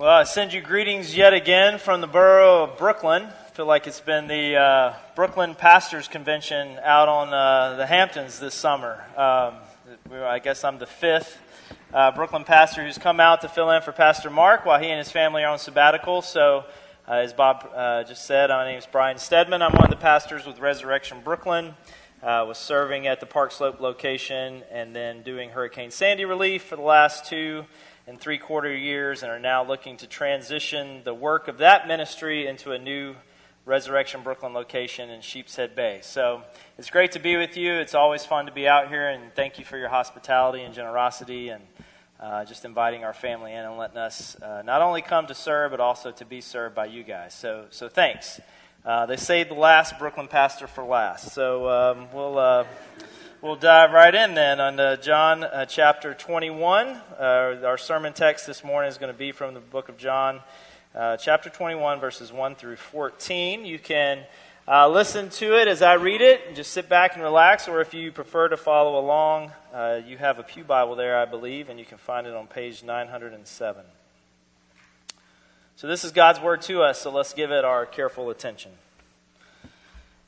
Well, I send you greetings yet again from the borough of Brooklyn. I feel like it's been the uh, Brooklyn Pastors Convention out on uh, the Hamptons this summer. Um, I guess I'm the fifth uh, Brooklyn pastor who's come out to fill in for Pastor Mark while he and his family are on sabbatical. So, uh, as Bob uh, just said, my name is Brian Stedman. I'm one of the pastors with Resurrection Brooklyn. Uh, was serving at the Park Slope location and then doing Hurricane Sandy relief for the last two and three quarter years and are now looking to transition the work of that ministry into a new Resurrection Brooklyn location in Sheepshead Bay. So it's great to be with you. It's always fun to be out here, and thank you for your hospitality and generosity and uh, just inviting our family in and letting us uh, not only come to serve, but also to be served by you guys. So, so thanks. Uh, they saved the last Brooklyn pastor for last. So um, we'll uh, We'll dive right in then on uh, John uh, chapter 21. Uh, our sermon text this morning is going to be from the book of John, uh, chapter 21, verses 1 through 14. You can uh, listen to it as I read it and just sit back and relax, or if you prefer to follow along, uh, you have a Pew Bible there, I believe, and you can find it on page 907. So this is God's word to us, so let's give it our careful attention.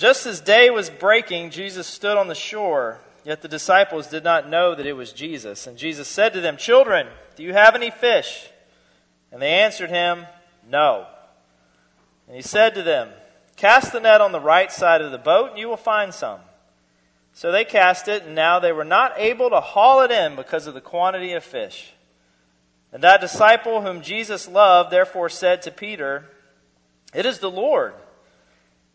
Just as day was breaking, Jesus stood on the shore, yet the disciples did not know that it was Jesus. And Jesus said to them, Children, do you have any fish? And they answered him, No. And he said to them, Cast the net on the right side of the boat, and you will find some. So they cast it, and now they were not able to haul it in because of the quantity of fish. And that disciple whom Jesus loved therefore said to Peter, It is the Lord.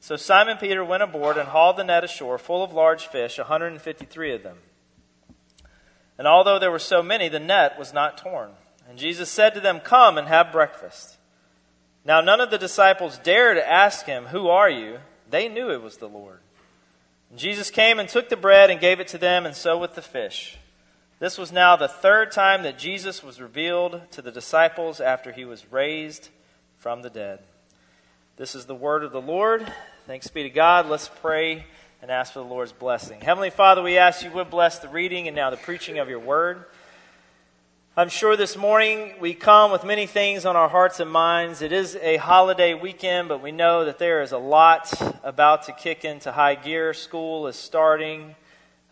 So Simon Peter went aboard and hauled the net ashore full of large fish, 153 of them. And although there were so many, the net was not torn. And Jesus said to them, Come and have breakfast. Now none of the disciples dared to ask him, Who are you? They knew it was the Lord. And Jesus came and took the bread and gave it to them, and so with the fish. This was now the third time that Jesus was revealed to the disciples after he was raised from the dead. This is the word of the Lord. Thanks be to God. Let's pray and ask for the Lord's blessing. Heavenly Father, we ask you would bless the reading and now the preaching of your word. I'm sure this morning we come with many things on our hearts and minds. It is a holiday weekend, but we know that there is a lot about to kick into high gear. School is starting.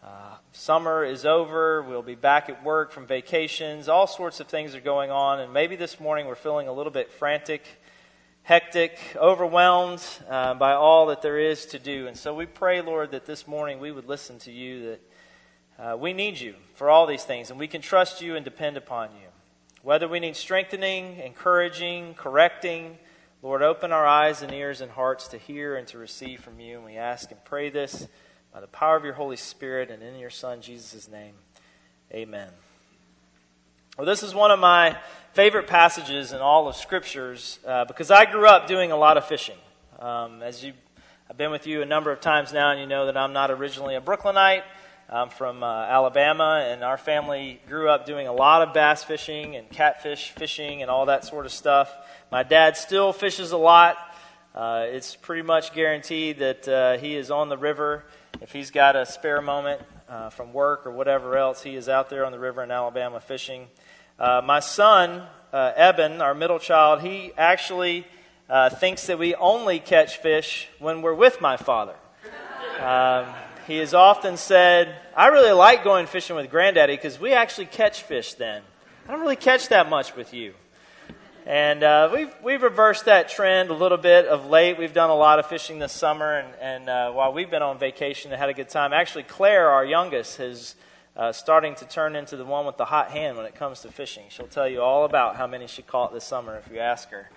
Uh, summer is over. We'll be back at work from vacations. All sorts of things are going on. And maybe this morning we're feeling a little bit frantic hectic, overwhelmed uh, by all that there is to do. And so we pray, Lord, that this morning we would listen to you, that uh, we need you for all these things, and we can trust you and depend upon you. Whether we need strengthening, encouraging, correcting, Lord, open our eyes and ears and hearts to hear and to receive from you. And we ask and pray this by the power of your Holy Spirit and in your Son, Jesus' name. Amen. Well, this is one of my favorite passages in all of Scriptures uh, because I grew up doing a lot of fishing. Um, as you, I've been with you a number of times now, and you know that I'm not originally a Brooklynite. I'm from uh, Alabama, and our family grew up doing a lot of bass fishing and catfish fishing and all that sort of stuff. My dad still fishes a lot. Uh, it's pretty much guaranteed that uh, he is on the river. If he's got a spare moment uh, from work or whatever else, he is out there on the river in Alabama fishing. Uh, my son, uh, Eben, our middle child, he actually uh, thinks that we only catch fish when we're with my father. Um, he has often said, I really like going fishing with granddaddy because we actually catch fish then. I don't really catch that much with you. And uh, we've, we've reversed that trend a little bit of late. We've done a lot of fishing this summer, and, and uh, while we've been on vacation and had a good time, actually, Claire, our youngest, is uh, starting to turn into the one with the hot hand when it comes to fishing. She'll tell you all about how many she caught this summer if you ask her.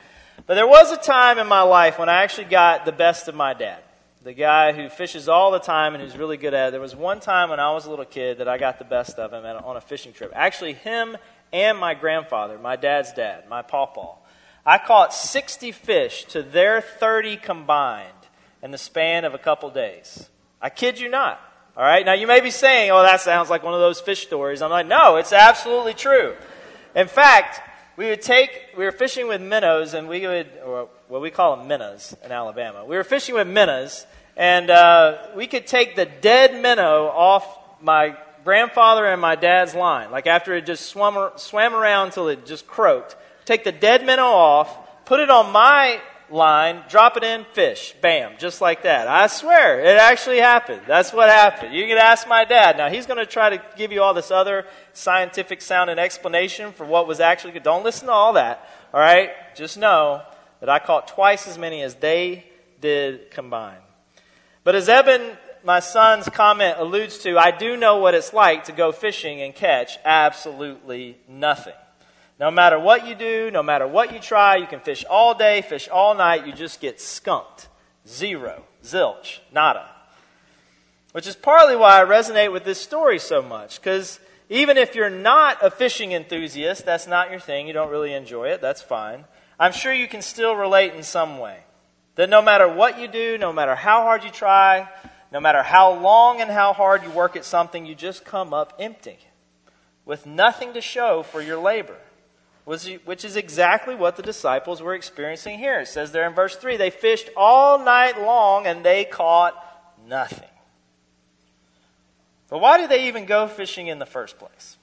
But there was a time in my life when I actually got the best of my dad, the guy who fishes all the time and who's really good at it. There was one time when I was a little kid that I got the best of him on a fishing trip. Actually, him and my grandfather, my dad's dad, my pawpaw. I caught 60 fish to their 30 combined in the span of a couple days. I kid you not. All right. Now you may be saying, "Oh, that sounds like one of those fish stories." I'm like, "No, it's absolutely true." In fact, we would take we were fishing with minnows, and we would, or what we call them minnows in Alabama. We were fishing with minnows, and uh, we could take the dead minnow off my grandfather and my dad's line. Like after it just swam, swam around until it just croaked. Take the dead minnow off, put it on my line, drop it in, fish. Bam, just like that. I swear, it actually happened. That's what happened. You can ask my dad. Now, he's going to try to give you all this other scientific sounding explanation for what was actually good. Don't listen to all that, all right? Just know that I caught twice as many as they did combined. But as Eben my son's comment alludes to, I do know what it's like to go fishing and catch absolutely nothing. No matter what you do, no matter what you try, you can fish all day, fish all night, you just get skunked. Zero, zilch, nada. Which is partly why I resonate with this story so much, because even if you're not a fishing enthusiast, that's not your thing, you don't really enjoy it, that's fine. I'm sure you can still relate in some way. That no matter what you do, no matter how hard you try, no matter how long and how hard you work at something, you just come up empty with nothing to show for your labor, which is exactly what the disciples were experiencing here. It says there in verse 3 they fished all night long and they caught nothing. But why did they even go fishing in the first place?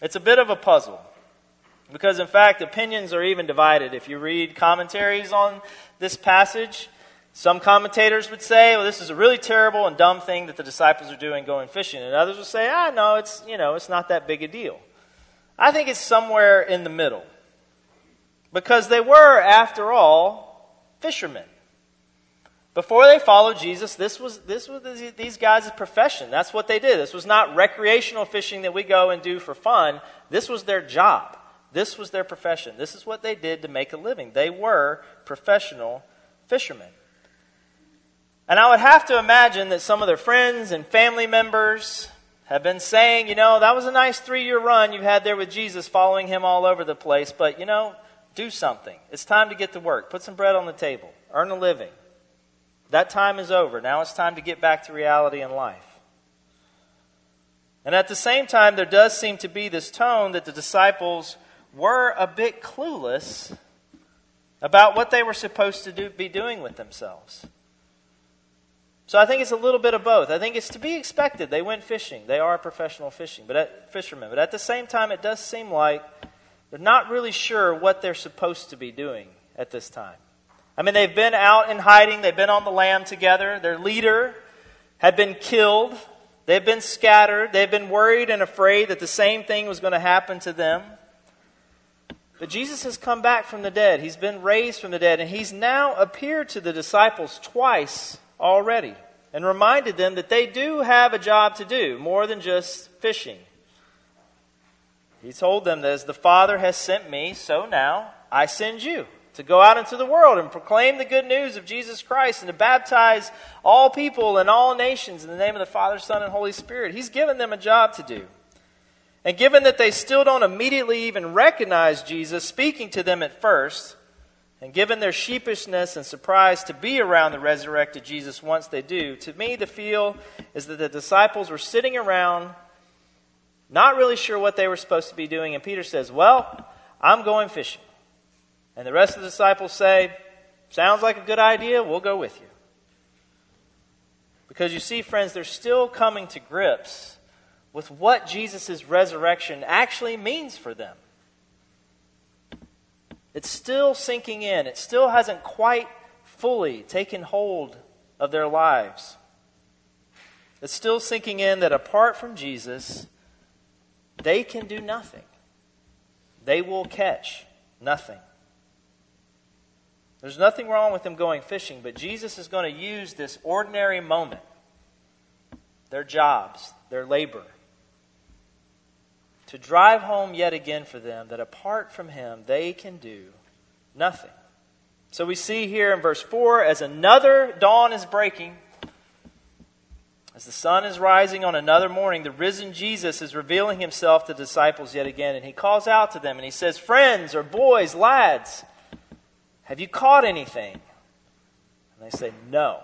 It's a bit of a puzzle. Because, in fact, opinions are even divided. If you read commentaries on this passage, some commentators would say, well, this is a really terrible and dumb thing that the disciples are doing going fishing. And others would say, ah, no, it's, you know, it's not that big a deal. I think it's somewhere in the middle. Because they were, after all, fishermen. Before they followed Jesus, this was, this was these guys' profession. That's what they did. This was not recreational fishing that we go and do for fun. This was their job. This was their profession. This is what they did to make a living. They were professional fishermen. And I would have to imagine that some of their friends and family members have been saying, you know, that was a nice three year run you had there with Jesus, following him all over the place, but, you know, do something. It's time to get to work. Put some bread on the table. Earn a living. That time is over. Now it's time to get back to reality and life. And at the same time, there does seem to be this tone that the disciples were a bit clueless about what they were supposed to do, be doing with themselves. So I think it's a little bit of both. I think it's to be expected. They went fishing. They are professional fishing, but at, fishermen. But at the same time, it does seem like they're not really sure what they're supposed to be doing at this time. I mean, they've been out in hiding. They've been on the land together. Their leader had been killed. They've been scattered. They've been worried and afraid that the same thing was going to happen to them. But Jesus has come back from the dead. He's been raised from the dead, and he's now appeared to the disciples twice already and reminded them that they do have a job to do, more than just fishing. He told them that as the Father has sent me, so now I send you to go out into the world and proclaim the good news of Jesus Christ and to baptize all people and all nations in the name of the Father, Son, and Holy Spirit. He's given them a job to do. And given that they still don't immediately even recognize Jesus speaking to them at first, and given their sheepishness and surprise to be around the resurrected Jesus once they do, to me, the feel is that the disciples were sitting around, not really sure what they were supposed to be doing. And Peter says, Well, I'm going fishing. And the rest of the disciples say, Sounds like a good idea. We'll go with you. Because you see, friends, they're still coming to grips with what Jesus' resurrection actually means for them. It's still sinking in. It still hasn't quite fully taken hold of their lives. It's still sinking in that apart from Jesus, they can do nothing. They will catch nothing. There's nothing wrong with them going fishing, but Jesus is going to use this ordinary moment, their jobs, their labor, to drive home yet again for them that apart from him, they can do nothing. So we see here in verse 4 as another dawn is breaking, as the sun is rising on another morning, the risen Jesus is revealing himself to disciples yet again, and he calls out to them and he says, Friends or boys, lads, have you caught anything? And they say, No.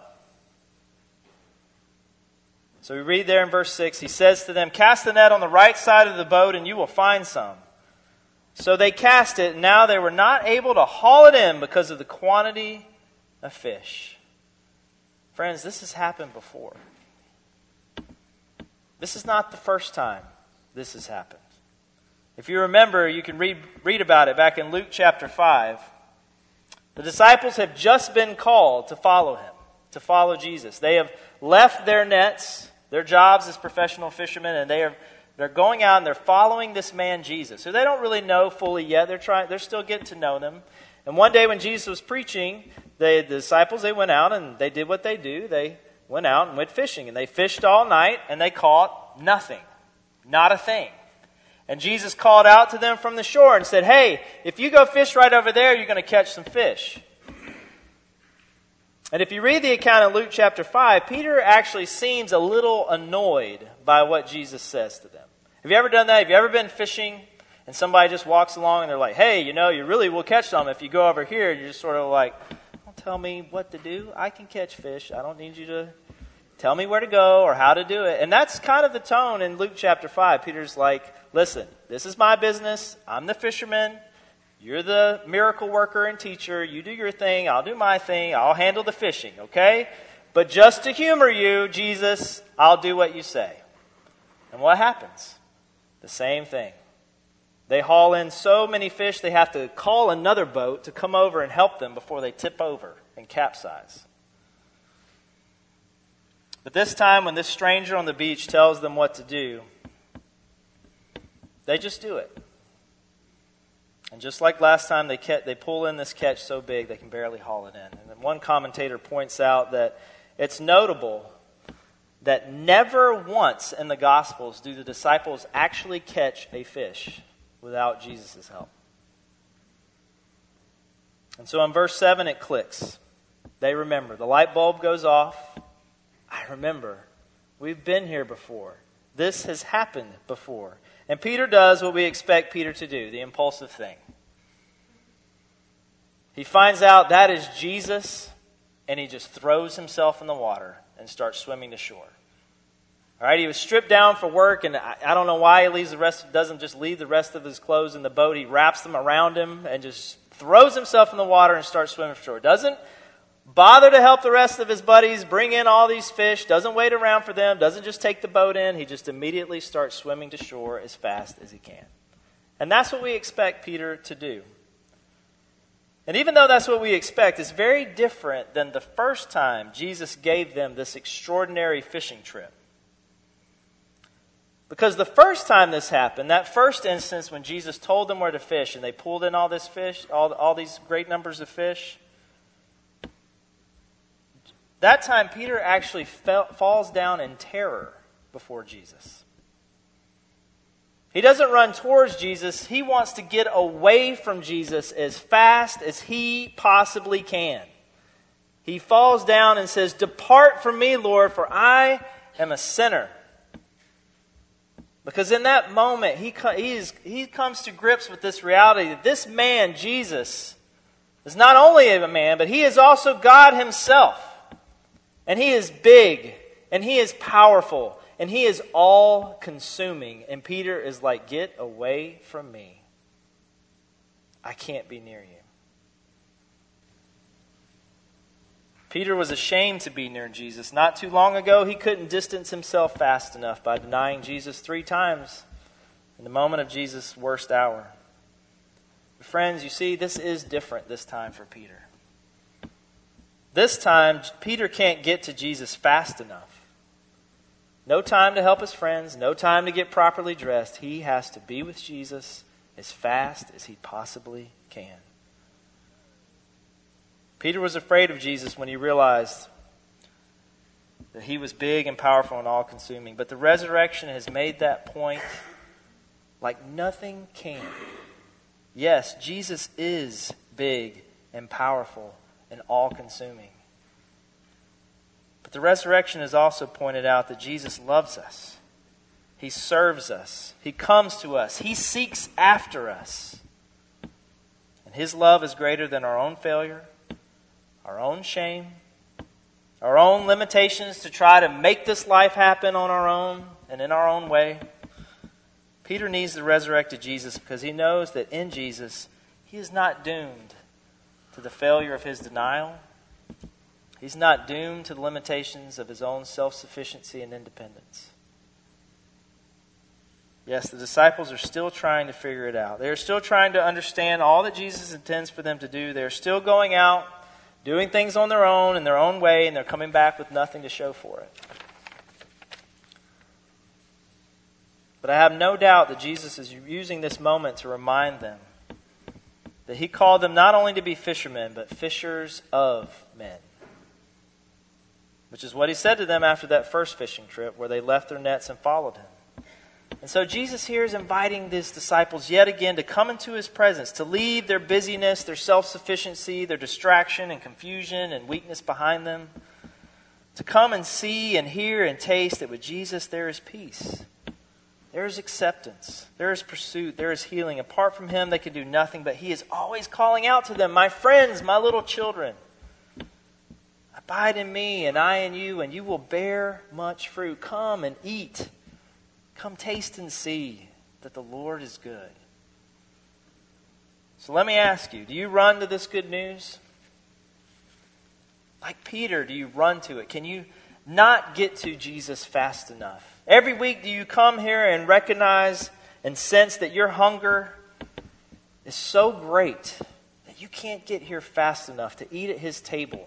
So we read there in verse 6 He says to them, Cast the net on the right side of the boat, and you will find some. So they cast it, and now they were not able to haul it in because of the quantity of fish. Friends, this has happened before. This is not the first time this has happened. If you remember, you can read, read about it back in Luke chapter 5. The disciples have just been called to follow him, to follow Jesus. They have left their nets, their jobs as professional fishermen, and they are they're going out and they're following this man Jesus, who they don't really know fully yet. They're trying they're still getting to know them. And one day when Jesus was preaching, they, the disciples they went out and they did what they do. They went out and went fishing. And they fished all night and they caught nothing. Not a thing. And Jesus called out to them from the shore and said, Hey, if you go fish right over there, you're going to catch some fish. And if you read the account in Luke chapter 5, Peter actually seems a little annoyed by what Jesus says to them. Have you ever done that? Have you ever been fishing and somebody just walks along and they're like, hey, you know, you really will catch some if you go over here. And You're just sort of like, don't tell me what to do. I can catch fish. I don't need you to tell me where to go or how to do it. And that's kind of the tone in Luke chapter 5. Peter's like, listen, this is my business. I'm the fisherman. You're the miracle worker and teacher. You do your thing. I'll do my thing. I'll handle the fishing, okay? But just to humor you, Jesus, I'll do what you say. And what happens? The same thing. They haul in so many fish, they have to call another boat to come over and help them before they tip over and capsize. But this time, when this stranger on the beach tells them what to do, they just do it. And just like last time, they, they pull in this catch so big they can barely haul it in. And then one commentator points out that it's notable that never once in the Gospels do the disciples actually catch a fish without Jesus' help. And so in verse 7, it clicks. They remember. The light bulb goes off. I remember. We've been here before. This has happened before. And Peter does what we expect Peter to do the impulsive thing. He finds out that is Jesus, and he just throws himself in the water and starts swimming to shore. All right, he was stripped down for work, and I, I, don't know why he leaves the rest, doesn't just leave the rest of his clothes in the boat. He wraps them around him and just throws himself in the water and starts swimming shore. Doesn't bother to help the rest of his buddies bring in all these fish, doesn't wait around for them, doesn't just take the boat in. He just immediately starts swimming to shore as fast as he can. And that's what we expect Peter to do. And even though that's what we expect, it's very different than the first time Jesus gave them this extraordinary fishing trip. Because the first time this happened, that first instance when Jesus told them where to fish and they pulled in all this fish, all, all these great numbers of fish, that time Peter actually fell, falls down in terror before Jesus. He doesn't run towards Jesus. He wants to get away from Jesus as fast as he possibly can. He falls down and says, Depart from me, Lord, for I am a sinner. Because in that moment, he, he, is, he comes to grips with this reality that this man, Jesus, is not only a man, but he is also God himself. And he is big, and he is powerful, and he is all consuming. And Peter is like, Get away from me. I can't be near you. Peter was ashamed to be near Jesus. Not too long ago, he couldn't distance himself fast enough by denying Jesus three times in the moment of Jesus' worst hour. But friends, you see, this is different this time for Peter. This time, Peter can't get to Jesus fast enough. No time to help his friends, no time to get properly dressed. He has to be with Jesus as fast as he possibly can. Peter was afraid of Jesus when he realized that he was big and powerful and all consuming. But the resurrection has made that point like nothing can. Yes, Jesus is big and powerful and all consuming. But the resurrection has also pointed out that Jesus loves us. He serves us. He comes to us. He seeks after us. And His love is greater than our own failure, our own shame, our own limitations to try to make this life happen on our own and in our own way. Peter needs the resurrected Jesus because he knows that in Jesus, he is not doomed to the failure of his denial. He's not doomed to the limitations of his own self sufficiency and independence. Yes, the disciples are still trying to figure it out. They are still trying to understand all that Jesus intends for them to do. They're still going out doing things on their own in their own way, and they're coming back with nothing to show for it. But I have no doubt that Jesus is using this moment to remind them that he called them not only to be fishermen, but fishers of men. Which is what he said to them after that first fishing trip where they left their nets and followed him. And so Jesus here is inviting these disciples yet again to come into his presence, to leave their busyness, their self sufficiency, their distraction and confusion and weakness behind them, to come and see and hear and taste that with Jesus there is peace. There is acceptance. There is pursuit. There is healing. Apart from him, they can do nothing, but he is always calling out to them, My friends, my little children, abide in me, and I in you, and you will bear much fruit. Come and eat Come taste and see that the Lord is good. So let me ask you do you run to this good news? Like Peter, do you run to it? Can you not get to Jesus fast enough? Every week, do you come here and recognize and sense that your hunger is so great that you can't get here fast enough to eat at his table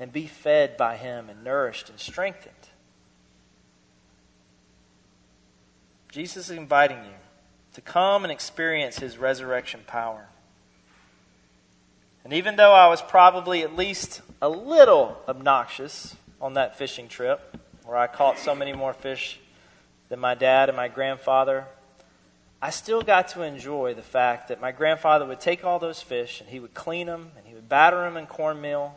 and be fed by him and nourished and strengthened? Jesus is inviting you to come and experience his resurrection power. And even though I was probably at least a little obnoxious on that fishing trip, where I caught so many more fish than my dad and my grandfather, I still got to enjoy the fact that my grandfather would take all those fish and he would clean them and he would batter them in cornmeal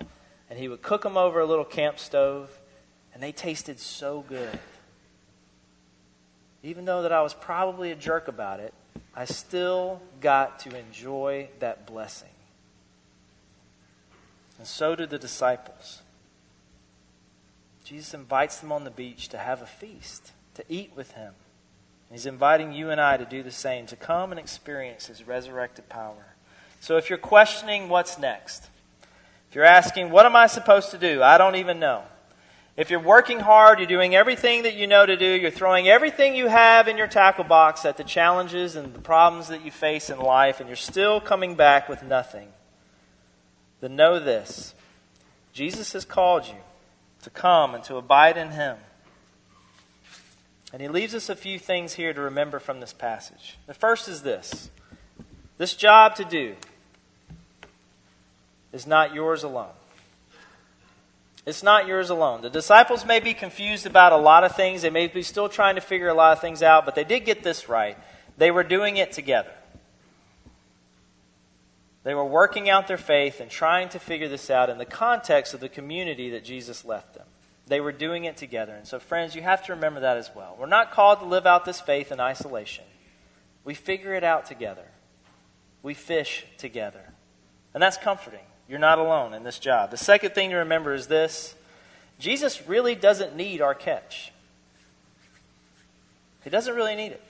and he would cook them over a little camp stove and they tasted so good even though that I was probably a jerk about it, I still got to enjoy that blessing. And so did the disciples. Jesus invites them on the beach to have a feast, to eat with him. He's inviting you and I to do the same, to come and experience his resurrected power. So if you're questioning what's next, if you're asking, what am I supposed to do? I don't even know. If you're working hard, you're doing everything that you know to do, you're throwing everything you have in your tackle box at the challenges and the problems that you face in life, and you're still coming back with nothing, then know this Jesus has called you to come and to abide in Him. And He leaves us a few things here to remember from this passage. The first is this this job to do is not yours alone. It's not yours alone. The disciples may be confused about a lot of things. They may be still trying to figure a lot of things out, but they did get this right. They were doing it together. They were working out their faith and trying to figure this out in the context of the community that Jesus left them. They were doing it together. And so, friends, you have to remember that as well. We're not called to live out this faith in isolation, we figure it out together, we fish together. And that's comforting. You're not alone in this job. The second thing to remember is this Jesus really doesn't need our catch. He doesn't really need it.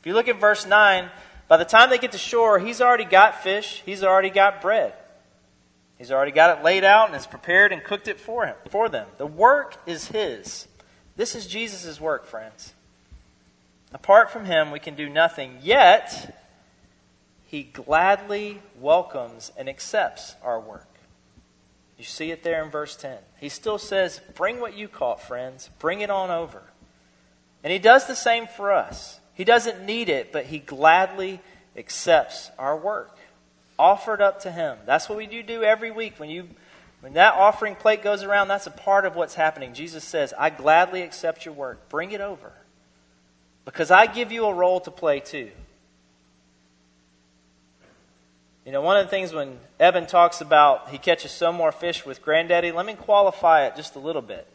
If you look at verse 9, by the time they get to shore, he's already got fish, he's already got bread. He's already got it laid out and has prepared and cooked it for him for them. The work is his. This is Jesus' work, friends. Apart from him, we can do nothing. Yet, he gladly welcomes and accepts our work. You see it there in verse 10. He still says, Bring what you caught, friends. Bring it on over. And he does the same for us. He doesn't need it, but he gladly accepts our work. Offered up to Him. That's what we do do every week. When, you, when that offering plate goes around, that's a part of what's happening. Jesus says, I gladly accept your work. Bring it over. Because I give you a role to play too. You know, one of the things when Eben talks about he catches some more fish with Granddaddy, let me qualify it just a little bit.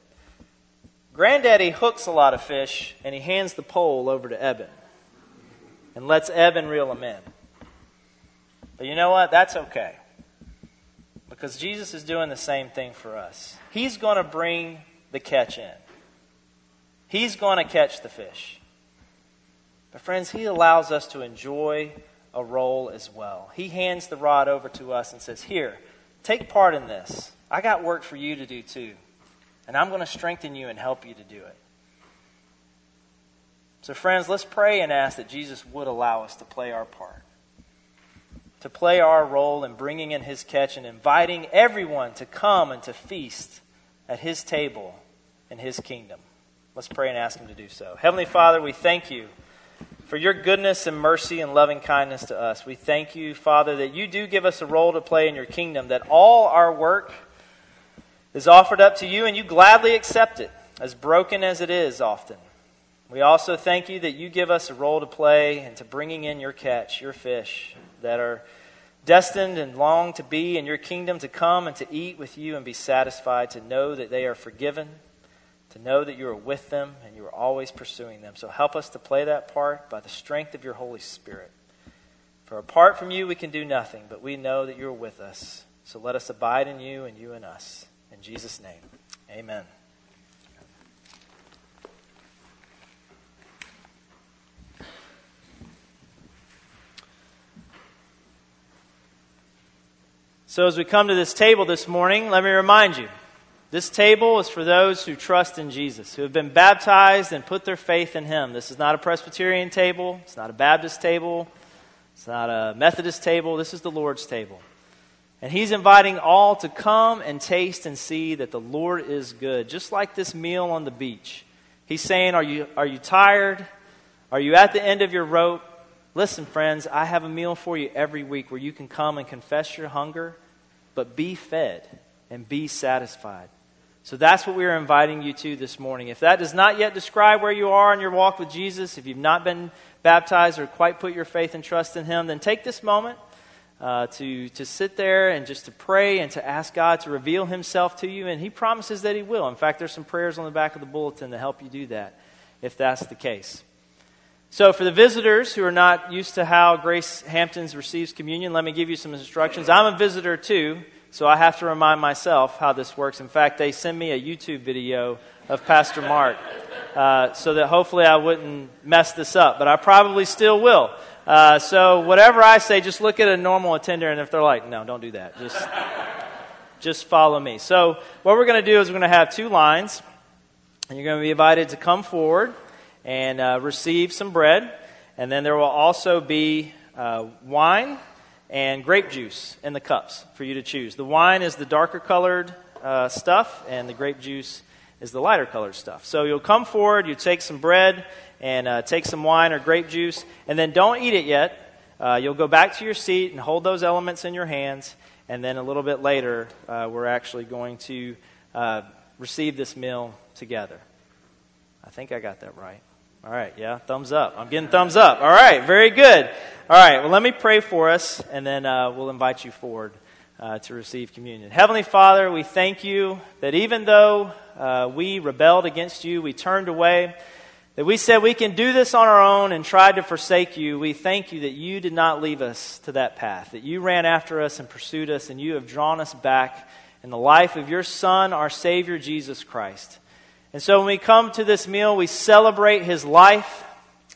Granddaddy hooks a lot of fish and he hands the pole over to Eben and lets Eben reel them in. But you know what? That's okay. Because Jesus is doing the same thing for us. He's going to bring the catch in, He's going to catch the fish. But, friends, He allows us to enjoy a role as well. He hands the rod over to us and says, Here, take part in this. I got work for you to do too. And I'm going to strengthen you and help you to do it. So, friends, let's pray and ask that Jesus would allow us to play our part, to play our role in bringing in his catch and inviting everyone to come and to feast at his table in his kingdom. Let's pray and ask him to do so. Heavenly Father, we thank you for your goodness and mercy and loving kindness to us. We thank you, Father, that you do give us a role to play in your kingdom, that all our work is offered up to you and you gladly accept it, as broken as it is often. We also thank you that you give us a role to play and to bringing in your catch, your fish, that are destined and long to be in your kingdom, to come and to eat with you and be satisfied, to know that they are forgiven to know that you are with them and you are always pursuing them. So help us to play that part by the strength of your Holy Spirit. For apart from you, we can do nothing, but we know that you're with us. So let us abide in you and you in us. In Jesus' name, amen. So, as we come to this table this morning, let me remind you this table is for those who trust in Jesus, who have been baptized and put their faith in Him. This is not a Presbyterian table. It's not a Baptist table. It's not a Methodist table. This is the Lord's table. And He's inviting all to come and taste and see that the Lord is good, just like this meal on the beach. He's saying, Are you, are you tired? Are you at the end of your rope? Listen, friends, I have a meal for you every week where you can come and confess your hunger, but be fed and be satisfied. So that's what we are inviting you to this morning. If that does not yet describe where you are in your walk with Jesus, if you've not been baptized or quite put your faith and trust in Him, then take this moment uh, to, to sit there and just to pray and to ask God to reveal Himself to you. And He promises that He will. In fact, there's some prayers on the back of the bulletin to help you do that if that's the case. So, for the visitors who are not used to how Grace Hamptons receives communion, let me give you some instructions. I'm a visitor too. So I have to remind myself how this works. In fact, they send me a YouTube video of Pastor Mark uh, so that hopefully I wouldn't mess this up, but I probably still will. Uh, so whatever I say, just look at a normal attender, and if they're like, no, don't do that, just, just follow me. So what we're going to do is we're going to have two lines, and you're going to be invited to come forward and uh, receive some bread, and then there will also be uh, wine and grape juice in the cups for you to choose. The wine is the darker colored uh, stuff, and the grape juice is the lighter colored stuff. So you'll come forward, you take some bread, and uh, take some wine or grape juice, and then don't eat it yet. Uh, you'll go back to your seat and hold those elements in your hands, and then a little bit later, uh, we're actually going to receive this meal together. I think I got that right. All right, yeah, thumbs up. I'm getting thumbs up. All right, very good. All right, well, let me pray for us, and then uh, we'll invite you forward uh, to receive communion. Heavenly Father, we thank you that even though uh, we rebelled against you, we turned away, that we said we can do this on our own and tried to forsake you, we thank you that you did not leave us to that path, that you ran after us and pursued us, and you have drawn us back in the life of your Son, our Savior, Jesus Christ. And so when we come to this meal, we celebrate his life.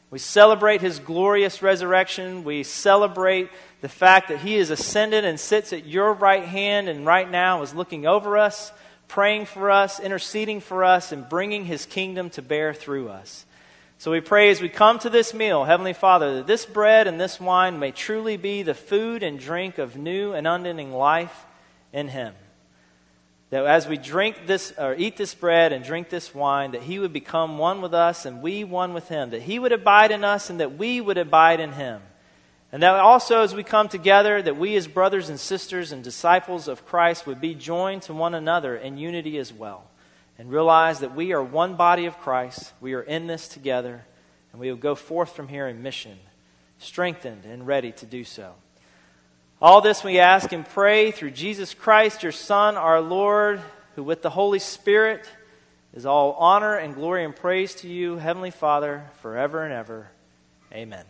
We celebrate his glorious resurrection. We celebrate the fact that he is ascended and sits at your right hand and right now is looking over us, praying for us, interceding for us, and bringing his kingdom to bear through us. So we pray as we come to this meal, Heavenly Father, that this bread and this wine may truly be the food and drink of new and unending life in him that as we drink this or eat this bread and drink this wine that he would become one with us and we one with him that he would abide in us and that we would abide in him And that also, as we come together, that we as brothers and sisters and disciples of Christ would be joined to one another in unity as well. And realize that we are one body of Christ. We are in this together. And we will go forth from here in mission, strengthened and ready to do so. All this we ask and pray through Jesus Christ, your Son, our Lord, who with the Holy Spirit is all honor and glory and praise to you, Heavenly Father, forever and ever. Amen.